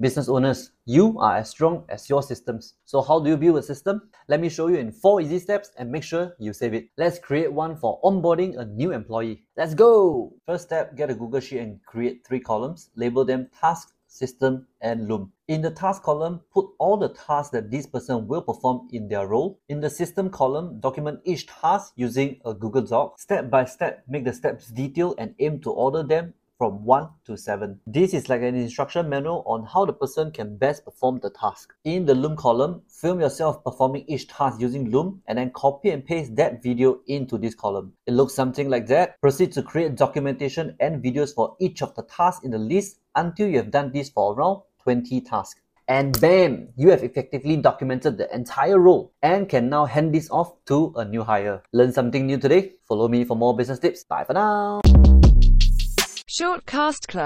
Business owners, you are as strong as your systems. So how do you build a system? Let me show you in four easy steps and make sure you save it. Let's create one for onboarding a new employee. Let's go! First step, get a Google Sheet and create three columns. Label them task, system, and loom. In the task column, put all the tasks that this person will perform in their role. In the system column, document each task using a Google Doc. Step by step, make the steps detailed and aim to order them from 1 to 7. This is like an instruction manual on how the person can best perform the task. In the Loom column, film yourself performing each task using Loom and then copy and paste that video into this column. It looks something like that. Proceed to create documentation and videos for each of the tasks in the list until you have done this for around 20 tasks. And bam, you have effectively documented the entire role and can now hand this off to a new hire. Learn something new today? Follow me for more business tips. Bye for now. Shortcast Club